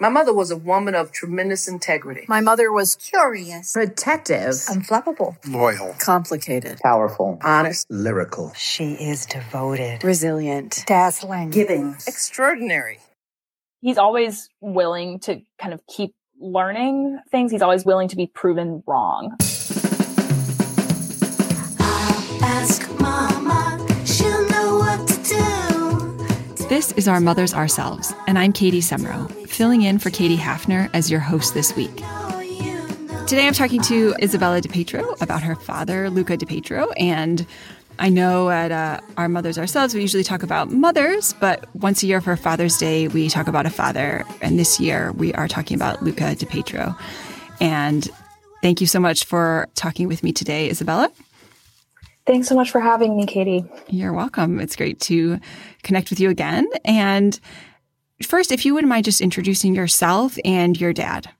My mother was a woman of tremendous integrity. My mother was curious, protective, unflappable, loyal, complicated, powerful, honest, lyrical. She is devoted, resilient, dazzling, giving, extraordinary. He's always willing to kind of keep learning things. He's always willing to be proven wrong. This is Our Mothers Ourselves, and I'm Katie Semro, filling in for Katie Hafner as your host this week. Today I'm talking to Isabella DiPietro about her father, Luca DiPietro, and I know at uh, Our Mothers Ourselves we usually talk about mothers, but once a year for Father's Day we talk about a father, and this year we are talking about Luca DiPietro. And thank you so much for talking with me today, Isabella. Thanks so much for having me, Katie. You're welcome. It's great to connect with you again. And first, if you wouldn't mind just introducing yourself and your dad.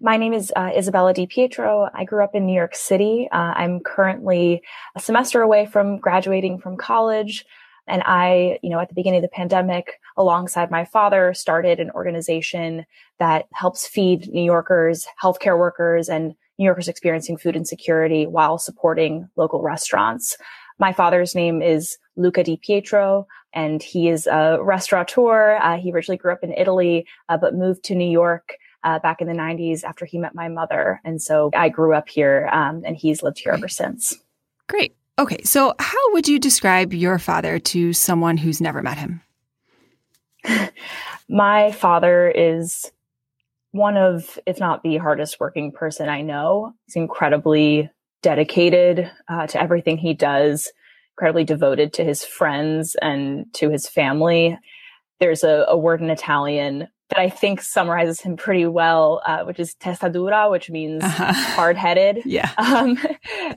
My name is uh, Isabella DiPietro. I grew up in New York City. Uh, I'm currently a semester away from graduating from college. And I, you know, at the beginning of the pandemic, alongside my father, started an organization that helps feed New Yorkers, healthcare workers, and New Yorkers experiencing food insecurity while supporting local restaurants. My father's name is Luca Di Pietro, and he is a restaurateur. Uh, he originally grew up in Italy, uh, but moved to New York uh, back in the 90s after he met my mother. And so I grew up here, um, and he's lived here ever since. Great. Okay. So, how would you describe your father to someone who's never met him? my father is one of, if not the hardest working person I know. He's incredibly dedicated uh, to everything he does, incredibly devoted to his friends and to his family. There's a, a word in Italian that I think summarizes him pretty well, uh, which is testa dura, which means uh-huh. hard headed. Yeah. Um,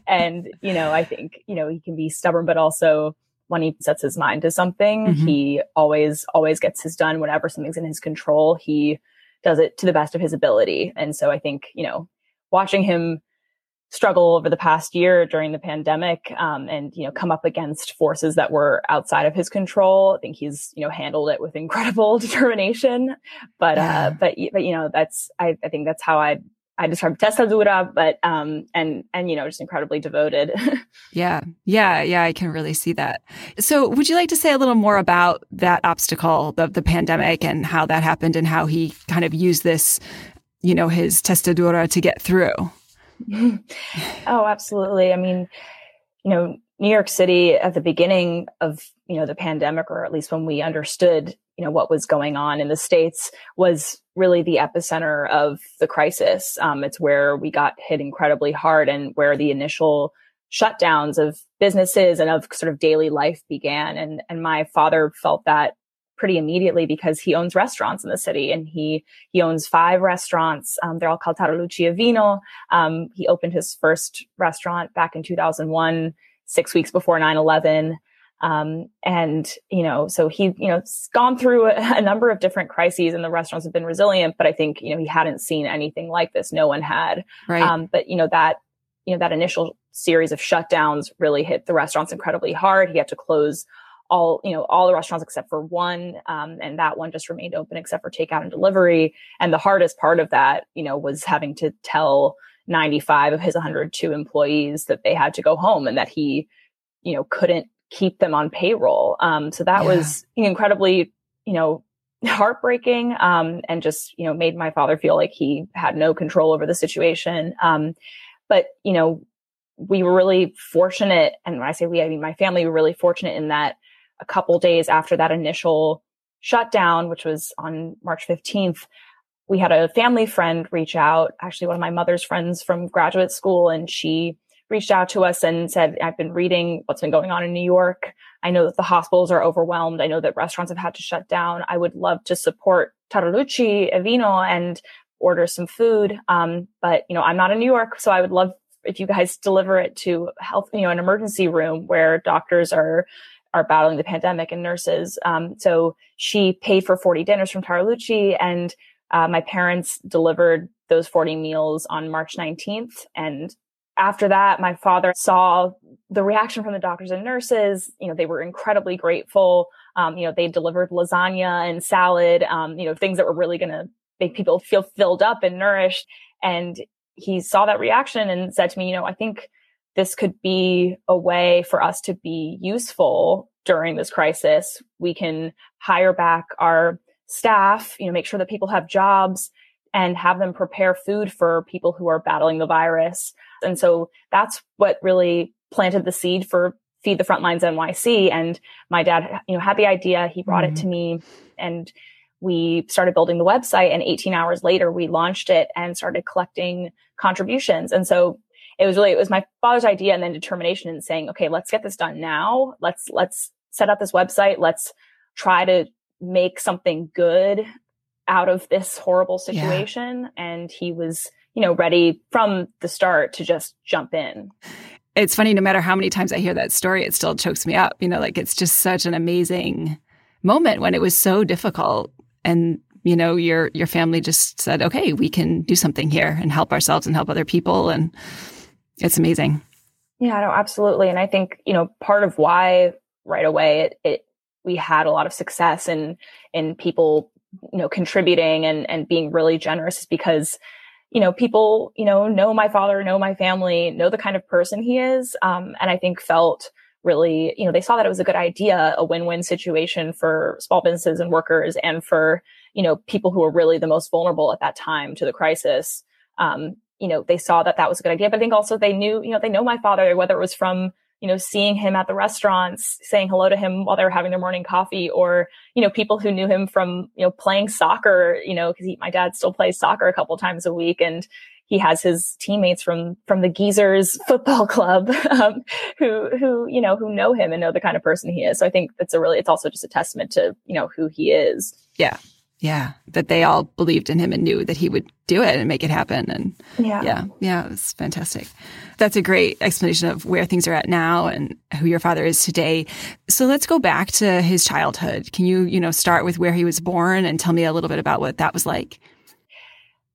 and, you know, I think, you know, he can be stubborn, but also when he sets his mind to something, mm-hmm. he always, always gets his done whenever something's in his control. He does it to the best of his ability. And so I think, you know, watching him struggle over the past year during the pandemic um, and you know come up against forces that were outside of his control i think he's you know handled it with incredible determination but uh, yeah. uh but but you know that's I, I think that's how i I describe testa dura, but um and and you know just incredibly devoted. yeah, yeah, yeah. I can really see that. So, would you like to say a little more about that obstacle, the the pandemic, and how that happened, and how he kind of used this, you know, his testa dura to get through? oh, absolutely. I mean, you know, New York City at the beginning of you know the pandemic, or at least when we understood you know what was going on in the states, was really the epicenter of the crisis. Um, it's where we got hit incredibly hard, and where the initial shutdowns of businesses and of sort of daily life began. And and my father felt that pretty immediately because he owns restaurants in the city and he he owns five restaurants. Um, they're all called Tarallucci e Vino. Um, he opened his first restaurant back in 2001, six weeks before 9/11. Um, and you know, so he you know gone through a, a, number of different crises, and the restaurants have been resilient. But I think you know he hadn't seen anything like this. No one had. Right. Um, but you know that you know that initial series of shutdowns really hit the restaurants incredibly hard. He had to close all you know all the restaurants except for one um, and that one just remained open except for takeout and delivery and the hardest part of that you know was having to tell 95 of his 102 employees that they had to go home and that he you know couldn't keep them on payroll um, so that yeah. was incredibly you know heartbreaking um, and just you know made my father feel like he had no control over the situation um, but you know we were really fortunate and when i say we i mean my family were really fortunate in that a couple days after that initial shutdown, which was on March 15th, we had a family friend reach out, actually one of my mother's friends from graduate school, and she reached out to us and said, I've been reading what's been going on in New York. I know that the hospitals are overwhelmed. I know that restaurants have had to shut down. I would love to support Tarallucci Vino and order some food. Um, but you know, I'm not in New York, so I would love if you guys deliver it to health, you know, an emergency room where doctors are are battling the pandemic and nurses. Um, so she paid for 40 dinners from Tarallucci and uh, my parents delivered those 40 meals on March 19th. And after that, my father saw the reaction from the doctors and nurses. You know, they were incredibly grateful. Um, you know, they delivered lasagna and salad, um, you know, things that were really going to make people feel filled up and nourished. And he saw that reaction and said to me, you know, I think this could be a way for us to be useful during this crisis. We can hire back our staff, you know, make sure that people have jobs and have them prepare food for people who are battling the virus. And so that's what really planted the seed for Feed the Frontlines NYC. And my dad, you know, had the idea. He brought mm-hmm. it to me and we started building the website and 18 hours later we launched it and started collecting contributions. And so it was really, it was my father's idea and then determination in saying, okay, let's get this done now. Let's, let's set up this website. Let's try to make something good out of this horrible situation. Yeah. And he was, you know, ready from the start to just jump in. It's funny, no matter how many times I hear that story, it still chokes me up. You know, like it's just such an amazing moment when it was so difficult. And, you know, your your family just said, okay, we can do something here and help ourselves and help other people. And it's amazing. Yeah, no, absolutely. And I think, you know, part of why right away it, it we had a lot of success in in people you know contributing and and being really generous is because you know people you know know my father know my family know the kind of person he is um, and i think felt really you know they saw that it was a good idea a win-win situation for small businesses and workers and for you know people who were really the most vulnerable at that time to the crisis. Um, you know they saw that that was a good idea but i think also they knew you know they know my father whether it was from you know, seeing him at the restaurants, saying hello to him while they were having their morning coffee, or, you know, people who knew him from, you know, playing soccer, you know, because my dad still plays soccer a couple times a week and he has his teammates from, from the Geezers football club, um, who, who, you know, who know him and know the kind of person he is. So I think that's a really, it's also just a testament to, you know, who he is. Yeah. Yeah, that they all believed in him and knew that he would do it and make it happen. And yeah, yeah, yeah, it's fantastic. That's a great explanation of where things are at now and who your father is today. So let's go back to his childhood. Can you, you know, start with where he was born and tell me a little bit about what that was like?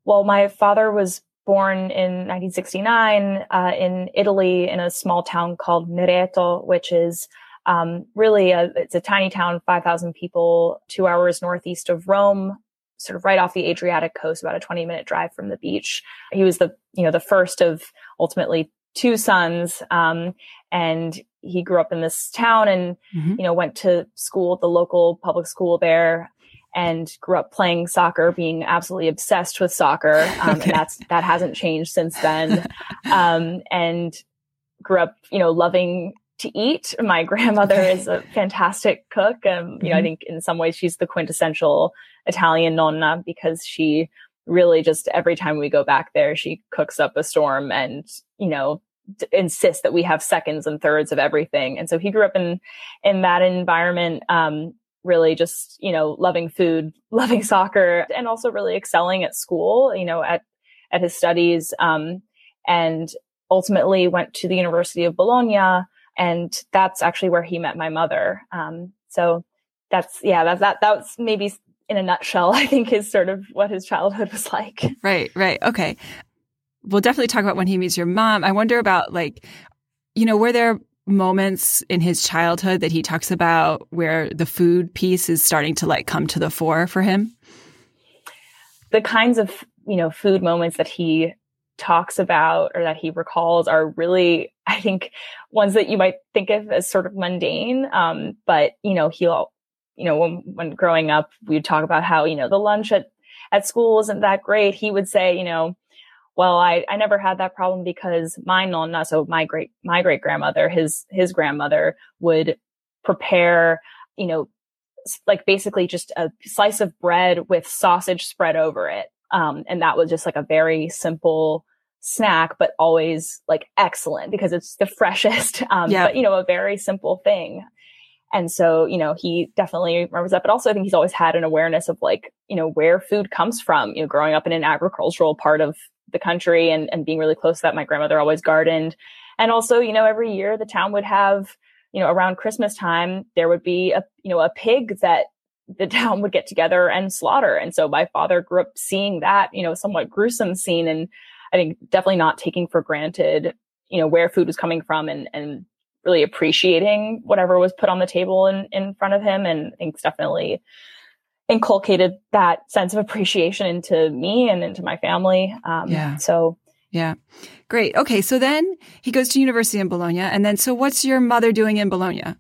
Well, my father was born in 1969 uh, in Italy in a small town called Nereto, which is um, really, a, it's a tiny town, 5,000 people, two hours northeast of Rome, sort of right off the Adriatic coast, about a 20 minute drive from the beach. He was the, you know, the first of ultimately two sons. Um, and he grew up in this town and, mm-hmm. you know, went to school at the local public school there and grew up playing soccer, being absolutely obsessed with soccer. Um, okay. and that's, that hasn't changed since then. um, and grew up, you know, loving to eat. My grandmother is a fantastic cook. Um, you know, I mm-hmm. think in some ways she's the quintessential Italian nonna because she really just every time we go back there, she cooks up a storm and, you know, d- insists that we have seconds and thirds of everything. And so he grew up in, in that environment. Um, really just, you know, loving food, loving soccer and also really excelling at school, you know, at, at his studies. Um, and ultimately went to the University of Bologna, and that's actually where he met my mother. Um, so that's yeah, that that that was maybe in a nutshell. I think is sort of what his childhood was like. Right, right, okay. We'll definitely talk about when he meets your mom. I wonder about like, you know, were there moments in his childhood that he talks about where the food piece is starting to like come to the fore for him? The kinds of you know food moments that he talks about or that he recalls are really, I think, ones that you might think of as sort of mundane. Um, but you know, he'll, you know, when, when growing up, we would talk about how, you know, the lunch at, at school isn't that great. He would say, you know, well, I, I never had that problem because my nonna, so my great, my great grandmother, his, his grandmother would prepare, you know, like basically just a slice of bread with sausage spread over it. Um, and that was just like a very simple snack, but always like excellent because it's the freshest. Um, yeah. but you know, a very simple thing. And so, you know, he definitely remembers that, but also I think he's always had an awareness of like, you know, where food comes from, you know, growing up in an agricultural part of the country and, and being really close to that. My grandmother always gardened. And also, you know, every year the town would have, you know, around Christmas time, there would be a, you know, a pig that the town would get together and slaughter. And so my father grew up seeing that, you know, somewhat gruesome scene and I think definitely not taking for granted, you know, where food was coming from and, and really appreciating whatever was put on the table in, in front of him. And I think definitely inculcated that sense of appreciation into me and into my family. Um, Yeah. So Yeah. Great. Okay. So then he goes to university in Bologna. And then, so what's your mother doing in Bologna?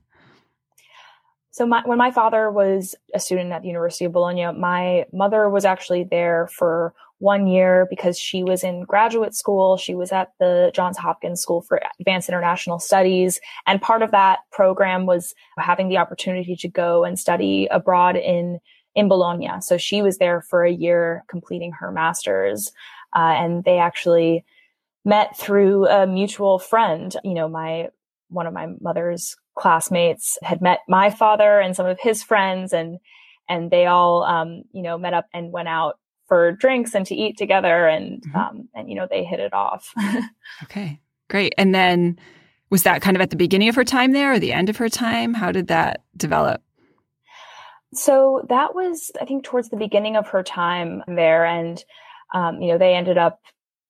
So my, when my father was a student at the University of Bologna, my mother was actually there for one year because she was in graduate school. She was at the Johns Hopkins School for Advanced International Studies. And part of that program was having the opportunity to go and study abroad in, in Bologna. So she was there for a year completing her master's. Uh, and they actually met through a mutual friend. You know, my, one of my mother's classmates had met my father and some of his friends and and they all um, you know met up and went out for drinks and to eat together and Mhm. um, and you know they hit it off Okay. Great. And then was that kind of at the beginning of her time there or the end of her time? How did that develop? so that was i think towards the beginning of her time there and um, you know they ended up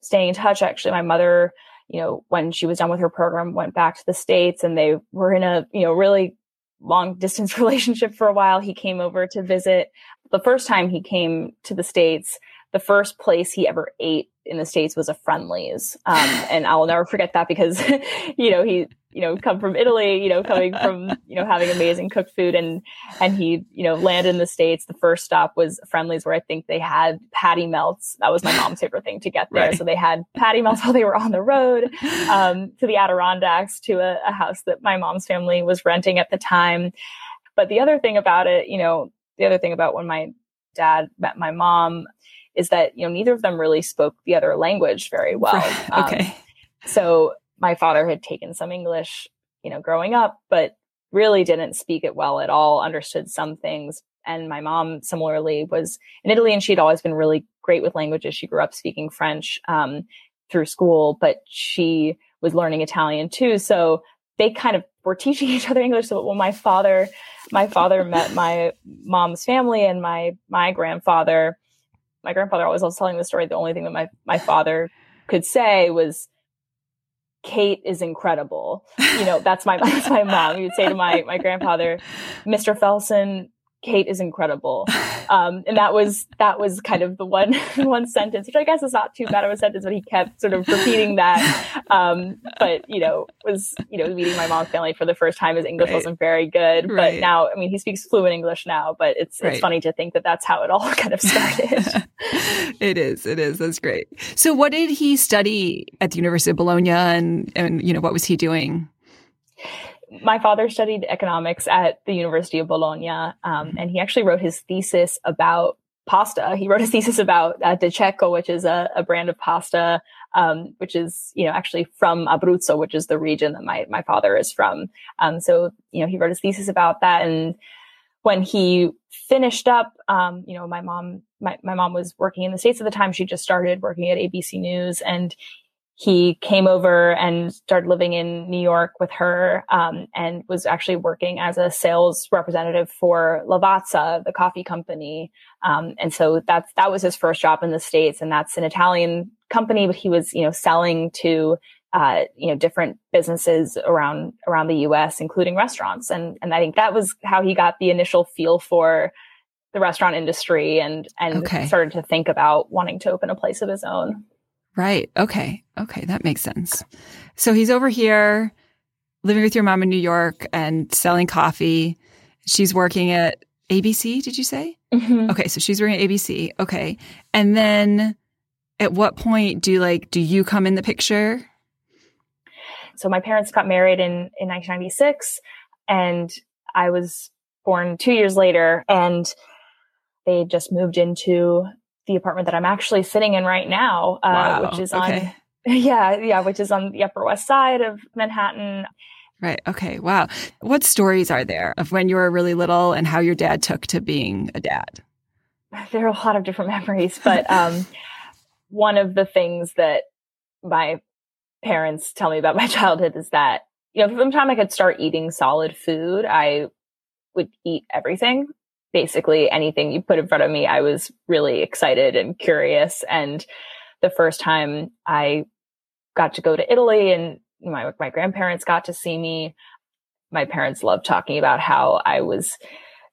staying in touch actually my mother you know when she was done with her program went back to the states and they were in a you know really long distance relationship for a while. He came over to visit the first time he came to the states the first place he ever ate in the states was a Friendly's um, and i will never forget that because you know he you know come from italy you know coming from you know having amazing cooked food and and he you know landed in the states. The first stop was Friendly's where i think they had patty melts. That was my mom's favorite thing to get there. Right. so they had patty melts while they were on the road um, to the adirondacks to a, a house that my mom's family was renting at the time. But the other thing about it you know the other thing about when my dad met my mom is that you know neither of them really spoke the other language very well Um, okay. so my father had taken some English, you know, growing up, but really didn't speak it well at all, understood some things. And my mom similarly was in Italy and she'd always been really great with languages. She grew up speaking French um, through school, but she was learning Italian too. So they kind of were teaching each other English. So when my father, my father met my mom's family and my, my grandfather, my grandfather always was telling the story. The only thing that my, my father could say was, Kate is incredible. You know, that's my that's my mom. Would say to my my grandfather, Mr. Felsen, Kate is incredible. Um, and that was that was kind of the one one sentence, which I guess is not too bad of a sentence, but he kept sort of repeating that. Um, but you know, was you know meeting my mom's family for the first time. His English Right. wasn't very good, Right. but now I mean he speaks fluent English now. But it's Right. it's funny to think that that's how it all kind of started. it is. It is. That's great. So what did he study at the University of Bologna and, and you know, what was he doing? My father studied economics at the University of Bologna, um, and he actually wrote his thesis about pasta. He wrote his thesis about uh, De Cecco, which is a, a brand of pasta, um, which is you know actually from Abruzzo, which is the region that my my father is from. Um, so you know he wrote his thesis about that, and when he finished up, um, you know my mom my my mom was working in the states at the time. She just started working at ABC News, and he came over and started living in New York with her, um, and was actually working as a sales representative for Lavazza, the coffee company. Um, and so that's, that was his first job in the States. And that's an Italian company, but he was, you know, selling to, uh, you know, different businesses around, around the US, including restaurants. And, and I think that was how he got the initial feel for the restaurant industry and, and Okay. started to think about wanting to open a place of his own. Right. Okay. Okay. That makes sense. So he's over here living with your mom in New York and selling coffee. She's working at ABC, did you say? Mhm. Okay. So she's working at ABC. Okay. And then at what point do like, do you come in the picture? so my parents got married in in 1996 and i was born two years later and they just moved into the apartment that i'm actually sitting in right now uh, Wow, which is okay. on yeah yeah which is on the upper west side of manhattan Right. Okay. Wow. What stories are there of when you were really little and how your dad took to being a dad? there are a lot of different memories, but um, one of the things that my parents tell me about my childhood is that you know from the time I could start eating solid food, I would eat everything. Basically, anything you put in front of me, I was really excited and curious. And the first time I got to go to Italy and my my grandparents got to see me, my parents loved talking about how I was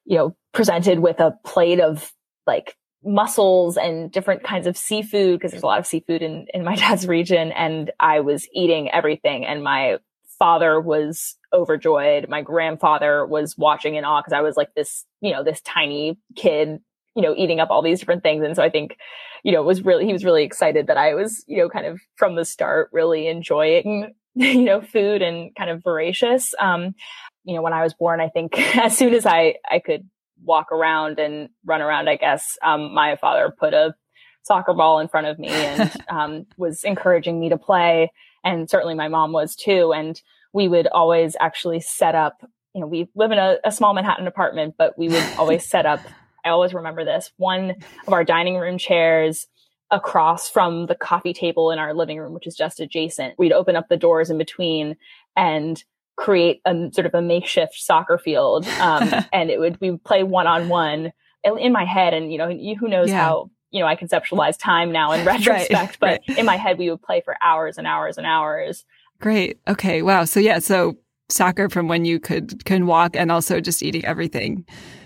you know, presented with a plate of like mussels and different kinds of seafood because there's a lot of seafood in, in my dad's region. And I was eating everything and my father was overjoyed. My grandfather was watching in awe because I was like this, you know, this tiny kid, you know, eating up all these different things. And so I think, you know, was really, he was really excited that I was, you know, kind of from the start really enjoying, you know, food and kind of voracious. Um, you know, when I was born, I think as soon as I, I could walk around and run around, I guess, um, my father put a soccer ball in front of me and, um, was encouraging me to play. And certainly my mom was too. And we would always actually set up, you know, we live in a, a small Manhattan apartment, but we would always set up, I always remember this, one of our dining room chairs across from the coffee table in our living room, which is just adjacent. We'd open up the doors in between and create a sort of a makeshift soccer field. Um, and it would, we would play one on one in my head. And, you know, who knows yeah. how, you know, I conceptualize time now in retrospect, right, but right. in my head, we would play for hours and hours and hours. Great. Okay. Wow. So yeah. So soccer from when you could, can walk and also just eating everything.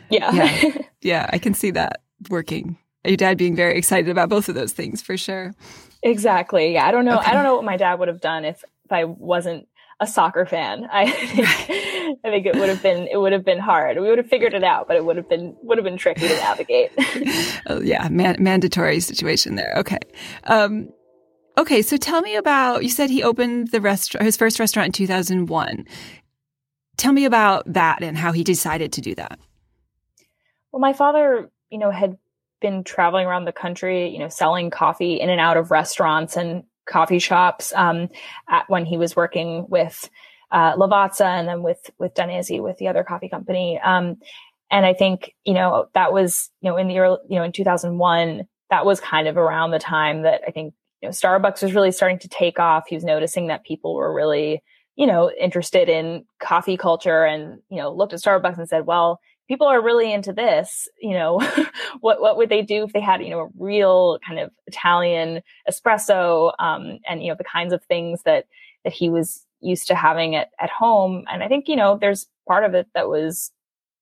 Yeah. Yeah. yeah. I can see that working. Your dad being very excited about both of those things for sure. Exactly. Yeah. I don't know. Okay. I don't know what my dad would have done if, if I wasn't a soccer fan. I think, I think it would have been it would have been hard. We would have figured it out, but it would have been would have been tricky to navigate. oh, yeah, man- mandatory situation there. Okay. Um, okay, so tell me about you said he opened the restaurant his first restaurant in 2001. Tell me about that and how he decided to do that. Well, my father, you know, had been traveling around the country, you know, selling coffee in and out of restaurants and coffee shops um, at, when he was working with uh, Lavazza and then with with Danesi with the other coffee company. Um, and I think you know that was you know in the early you know in 2001 that was kind of around the time that I think you know Starbucks was really starting to take off. He was noticing that people were really you know interested in coffee culture and you know looked at Starbucks and said, well people are really into this, you know, what what would they do if they had, you know, a real kind of Italian espresso, um, and you know, the kinds of things that that he was used to having at at home. And I think, you know, there's part of it that was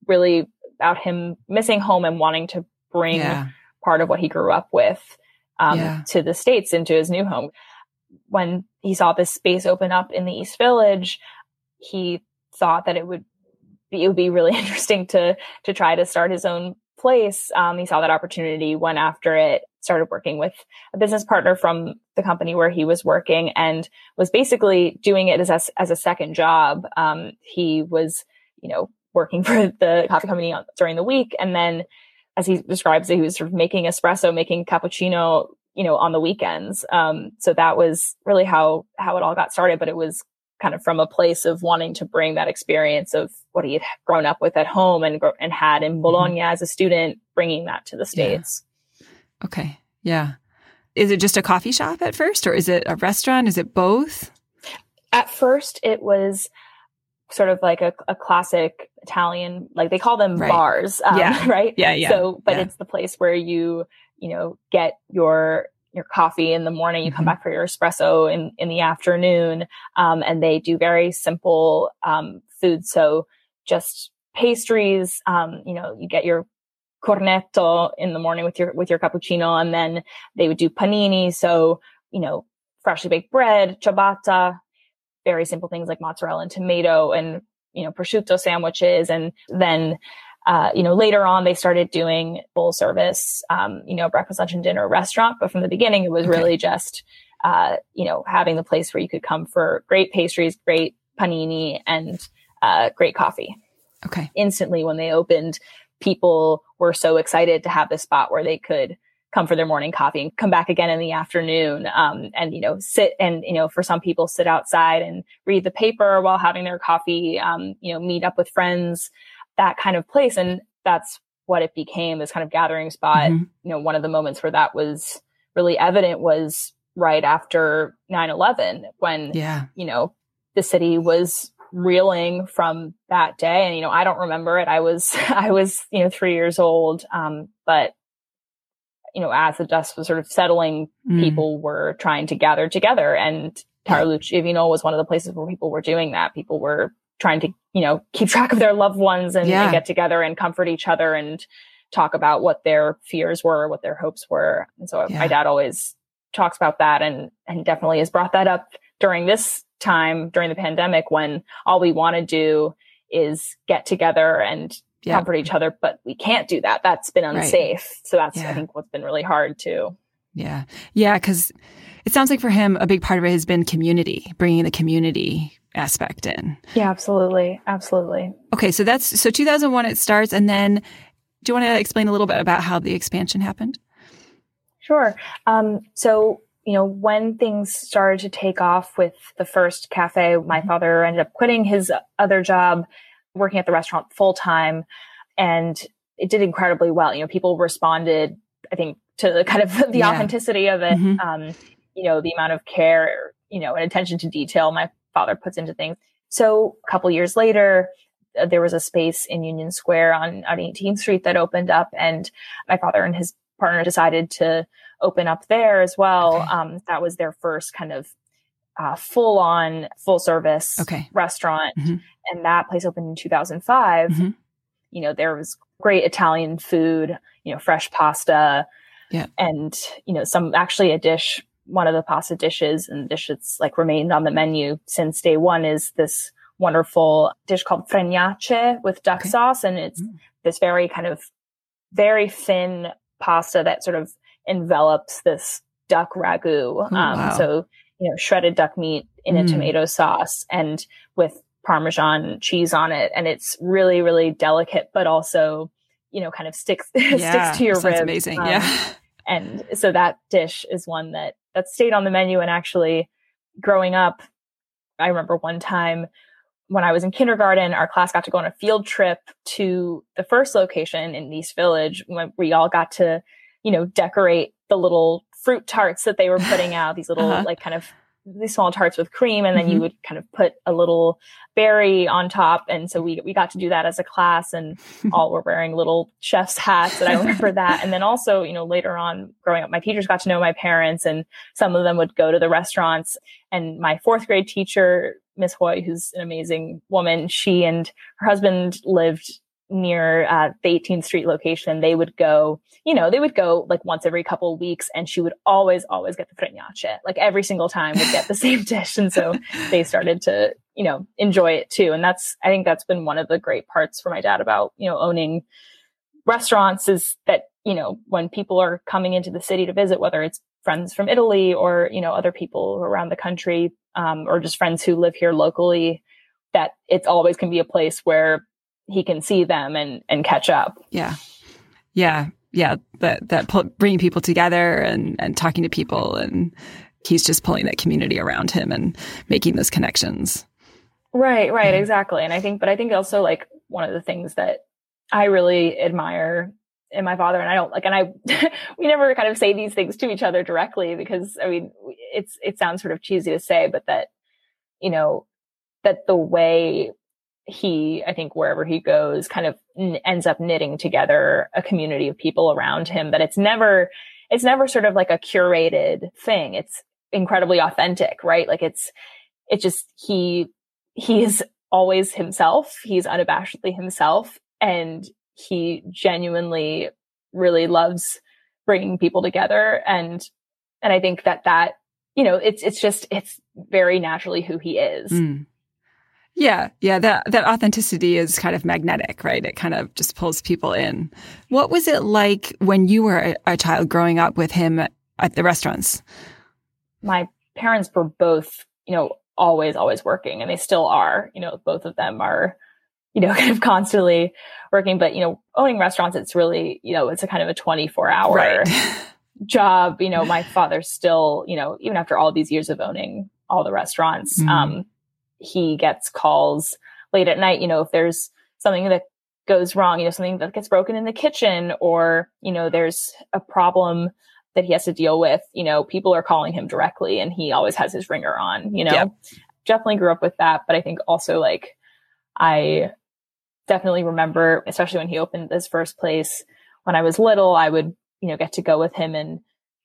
really about him missing home and wanting to bring yeah. part of what he grew up with um, yeah. to the states into his new home. When he saw this space open up in the East Village, he thought that it would it would be really interesting to to try to start his own place. Um, he saw that opportunity, went after it, started working with a business partner from the company where he was working, and was basically doing it as a, as a second job. Um, he was, you know, working for the coffee company during the week, and then, as he describes it, he was sort of making espresso, making cappuccino, you know, on the weekends. Um, so that was really how how it all got started. But it was kind of from a place of wanting to bring that experience of what he had grown up with at home and and had in mm-hmm. Bologna mm-hmm. as a student, bringing that to the states. Yeah. Okay, yeah. Is it just a coffee shop at first, or is it a restaurant? Is it both? At first, it was sort of like a, a classic Italian, like they call them right. bars, um, yeah. right? Yeah, yeah. So, but yeah. it's the place where you, you know, get your your coffee in the morning, you come mm-hmm. back for your espresso in, in the afternoon. Um, and they do very simple, um, food. So just pastries, um, you know, you get your cornetto in the morning with your, with your cappuccino. And then they would do panini. So, you know, freshly baked bread, ciabatta, very simple things like mozzarella and tomato and, you know, prosciutto sandwiches. And then, uh, you know, later on they started doing full service, um, you know, breakfast, lunch and dinner restaurant. But from the beginning, it was okay. really just, uh, you know, having the place where you could come for great pastries, great panini and, uh, great coffee. Okay. Instantly when they opened, people were so excited to have this spot where they could come for their morning coffee and come back again in the afternoon. Um, and, you know, sit and, you know, for some people sit outside and read the paper while having their coffee, um, you know, meet up with friends that kind of place. And that's what it became this kind of gathering spot. Mm-hmm. You know, one of the moments where that was really evident was right after 9-11 when, yeah. you know, the city was reeling from that day. And, you know, I don't remember it. I was, I was, you know, three years old. Um, but, you know, as the dust was sort of settling, mm. people were trying to gather together and Tarallucci Vino was one of the places where people were doing that. People were trying to, you know, keep track of their loved ones and, Yeah. and get together and comfort each other and talk about what their fears were, what their hopes were. And so Yeah. my dad always talks about that and, and definitely has brought that up during this time during the pandemic when all we want to do is get together and Yeah. comfort each other, but we can't do that. That's been Right. unsafe. So that's, Yeah. I think, what's been really hard too. Yeah. Yeah. Cause it sounds like for him, a big part of it has been community, bringing the community aspect in. Yeah, absolutely. Absolutely. Okay. So that's, so 2001 it starts. And then do you want to explain a little bit about how the expansion happened? Sure. Um, so, you know, when things started to take off with the first cafe, my father ended up quitting his other job, working at the restaurant full time, and it did incredibly well. You know, people responded, I think, to the kind of the Yeah. authenticity of it. Mhm. Um, you know, the amount of care, you know, and attention to detail my father puts into things. So a couple years later, uh, there was a space in Union Square on, on 18th Street that opened up and my father and his partner decided to open up there as well. Okay. Um, that was their first kind of uh, full on, full service Okay. restaurant. Mhm. And that place opened in 2005. Mhm. You know, there was great Italian food, you know, fresh pasta. Yeah. And, you know, some actually a dish, one of the pasta dishes and the dish that's like remained on the menu since day one is this wonderful dish called fregnacce with duck Okay. sauce. And it's Mm. this very kind of very thin pasta that sort of envelops this duck ragu. Oh, um, wow. So, you know, shredded duck meat in a Mm. tomato sauce and with Parmesan cheese on it. And it's really, really delicate, but also, you know, kind of sticks, sticks to your ribs. amazing. Um, yeah. and so that dish is one that that stayed on the menu and actually growing up i remember one time when i was in kindergarten our class got to go on a field trip to the first location in east village when we all got to you know decorate the little fruit tarts that they were putting out these little Uh-huh. like kind of these small tarts with cream and then Mhm. you would kind of put a little berry on top and so we we got to do that as a class and all were wearing little chef's hats and I remember that. And then also, you know, later on growing up, my teachers got to know my parents and some of them would go to the restaurants and my fourth grade teacher, Miss Hoy, who's an amazing woman, she and her husband lived near uh, the 18th Street location. They would go, you know, they would go like once every couple of weeks and she would always, always get the fregnacce. Like every single time would get the same dish. And so they started to, you know, enjoy it too. And that's, I think that's been one of the great parts for my dad about, you know, owning restaurants is that, you know, when people are coming into the city to visit, whether it's friends from Italy or, you know, other people around the country, um, or just friends who live here locally, that it's always can be a place where he can see them and, and catch up. Yeah. Yeah. Yeah. That, that pull, bringing people together and, and talking to people. And he's just pulling that community around him and making those connections. Right, right, exactly. And I think, but I think also like one of the things that I really admire in my father, and I don't like, and I, we never kind of say these things to each other directly because I mean, it's, it sounds sort of cheesy to say, but that, you know, that the way he, I think wherever he goes kind of n- ends up knitting together a community of people around him, But it's never, it's never sort of like a curated thing. It's incredibly authentic, right? Like it's, it just, he, he is always himself. He's unabashedly himself and he genuinely really loves bringing people together. And, and I think that that, you know, it's, it's just, it's very naturally who he is. Mm. Yeah, yeah, that that authenticity is kind of magnetic, right? It kind of just pulls people in. What was it like when you were a, a child growing up with him at the restaurants? My parents were both, you know, always, always working and they still are, you know, both of them are, you know, kind of constantly working, but, you know, owning restaurants, it's really, you know, it's a kind of a 24 hour job. You know, my father still, you know, even after all these years of owning all the restaurants, Mhm. um, he gets calls late at night, you know, if there's something that goes wrong, you know, something that gets broken in the kitchen or, you know, there's a problem that he has to deal with, you know, people are calling him directly and he always has his ringer on, you know. Yep. Definitely grew up with that, but I think also like I definitely remember, especially when he opened this first place when I was little, I would, you know, get to go with him and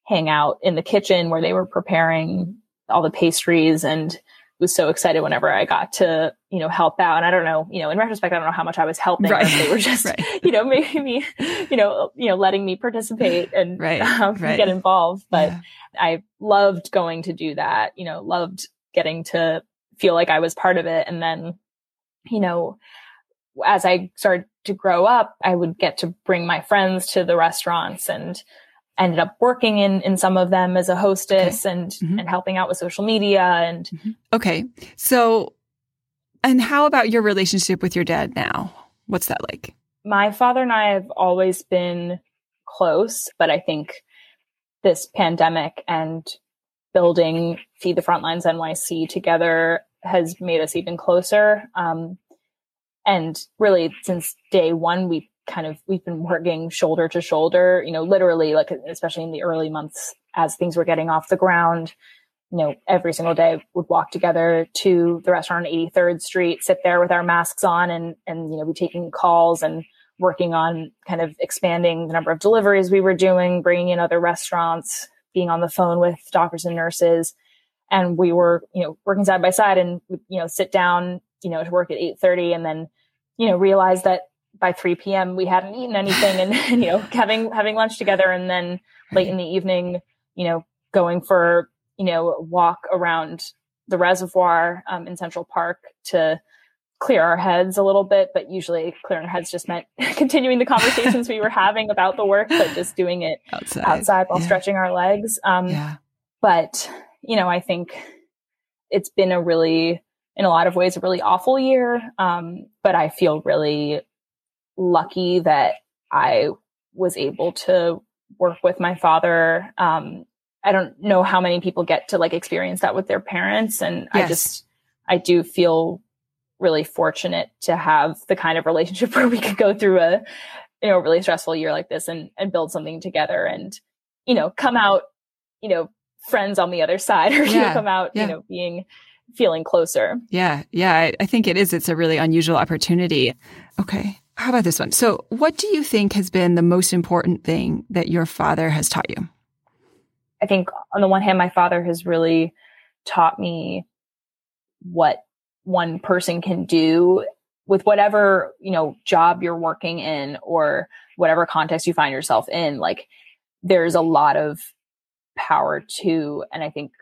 hang out in the kitchen where they were preparing all the pastries and was so excited whenever I got to, you know, help out. And I don't know, you know, in retrospect, I don't know how much I was helping. Right. They were just, right. you know, making me, you know, you know, letting me participate and right. Um, right. get involved. But Yeah. I loved going to do that, you know, loved getting to feel like I was part of it. And then, you know, as I started to grow up, I would get to bring my friends to the restaurants and ended up working in, in some of them as a hostess and, Mhm. and helping out with social media. And Okay. So, and how about your relationship with your dad now? What's that like? my father and I have always been close, but I think this pandemic and building Feed the Frontlines NYC together has made us even closer. Um, and really, since day one, we kind of we've been working shoulder to shoulder. You know, literally, like especially in the early months as things were getting off the ground. You know, every single day would walk together to the restaurant on 83rd Street, sit there with our masks on, and and you know, be taking calls and working on kind of expanding the number of deliveries we were doing, bringing in other restaurants, being on the phone with doctors and nurses. And we were, you know, working side by side and, you know, sit down, you know, to work at 8.30 and then, you know, realize that by 3 p.m. we hadn't eaten anything and, you know, having, having lunch together. And then late in the evening, you know, going for, you know, a walk around the reservoir um, in Central Park to clear our heads a little bit, but usually clearing our heads just meant continuing the conversations we were having about the work, but just doing it Outside. outside while Yeah. stretching our legs. Um, Yeah. But, you know, I think it's been a really, in a lot of ways, a really awful year. Um, but I feel really lucky that I was able to work with my father. Um, I don't know how many people get to like experience that with their parents. And I just, I do feel really fortunate to have the kind of relationship where we could go through a, you know, really stressful year like this and, and build something together and, you know, come out, you know, friends on the other side or, you know, come out, yeah. you know, being, feeling closer. Yeah. Yeah. I, I think it is. It's a really unusual opportunity. Okay. How about this one? So, what do you think has been the most important thing that your father has taught you? I think on the one hand, my father has really taught me what one person can do with whatever, you know, job you're working in or whatever context you find yourself in. Like there's a lot of power to, and I think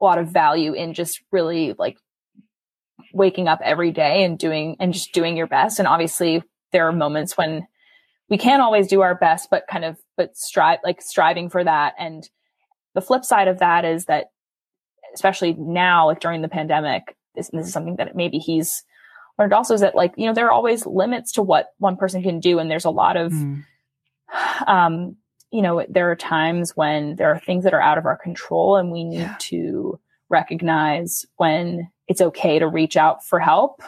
a lot of value in just really like waking up every day and doing, and just doing your best. And obviously there are moments when we can't always do our best, but kind of, but strive, like striving for that. And the flip side of that is that, especially now, like during the pandemic, this, this is something that maybe he's learned also is that like, you know, there are always limits to what one person can do. And there's a lot of, Mm. um, you know, there are times when there are things that are out of our control and we need Yeah. to recognize when it's okay to reach out for help.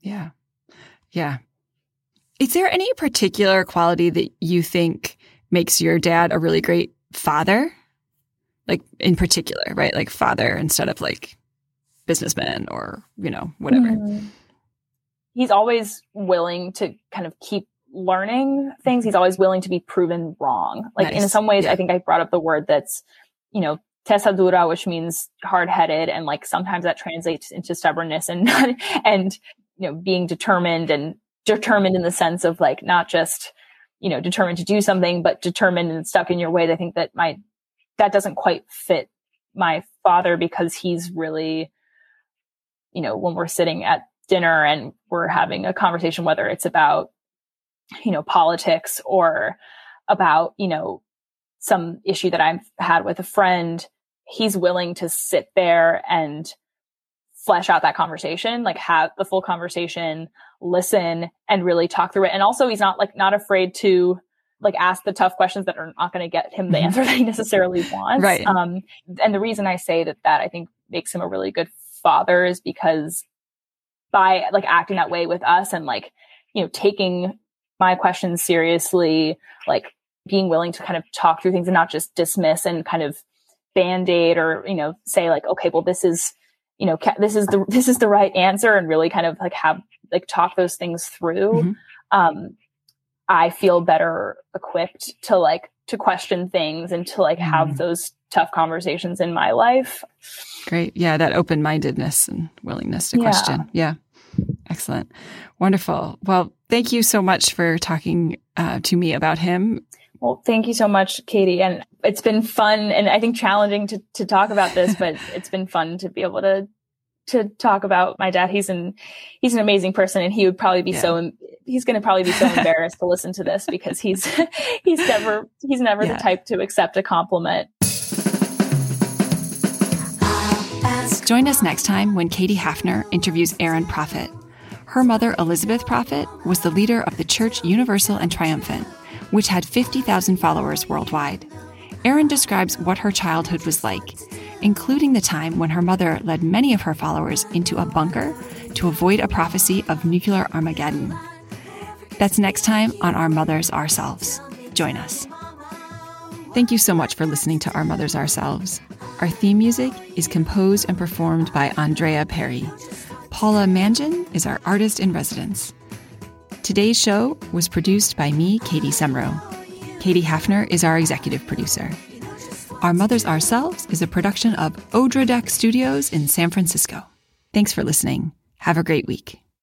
Yeah. Yeah. Is there any particular quality that you think makes your dad a really great father? Like in particular, right? Like father instead of like businessman or, you know, whatever. Mm. He's always willing to kind of keep learning things. He's always willing to be proven wrong. Like in some ways, Yeah. I think I brought up the word that's, you know, testa dura, which means hard headed. And like sometimes that translates into stubbornness and, and, you know, being determined and determined in the sense of like not just, you know, determined to do something, but determined and stuck in your way. I think that my, that doesn't quite fit my father because he's really, you know, when we're sitting at dinner and we're having a conversation, whether it's about, you know, politics or about, you know, some issue that I've had with a friend, he's willing to sit there and flesh out that conversation, like have the full conversation, listen and really talk through it. And also he's not like not afraid to like ask the tough questions that are not going to get him the Mhm. answer that he necessarily wants. Right. Um, and the reason I say that that I think makes him a really good father is because by like acting that way with us and like, you know, taking my questions seriously, like being willing to kind of talk through things and not just dismiss and kind of band-aid or, you know, say like, okay, well, this is, you know, ca- this is the, this is the right answer and really kind of like have, like talk those things through. Mhm. Um, I feel better equipped to like to question things and to like have mm. those tough conversations in my life. Great. Yeah, that open mindedness and willingness to yeah. question. Yeah. Excellent. Wonderful. Well, thank you so much for talking uh, to me about him. Well, thank you so much, Katie. And it's been fun and I think challenging to, to talk about this, but it's been fun to be able to to talk about my dad. He's an he's an amazing person, and he would probably be yeah. so he's going to probably be so embarrassed to listen to this because he's he's never he's never yeah. the type to accept a compliment. Join us next time when Katie Hafner interviews Erin Prophet. Her mother, Elizabeth Prophet, was the leader of the Church Universal and Triumphant, which had 50,000 followers worldwide. Erin describes what her childhood was like, including the time when her mother led many of her followers into a bunker to avoid a prophecy of nuclear Armageddon. That's next time on Our Mothers Ourselves. Join us. Thank you so much for listening to Our Mothers Ourselves. Our theme music is composed and performed by Andrea Perry. Paula Mangin is our artist in residence. Today's show was produced by me, Katie Semro. Katie Hafner is our executive producer. Our Mothers Ourselves is a production of Odra Deck Studios in San Francisco. Thanks for listening. Have a great week.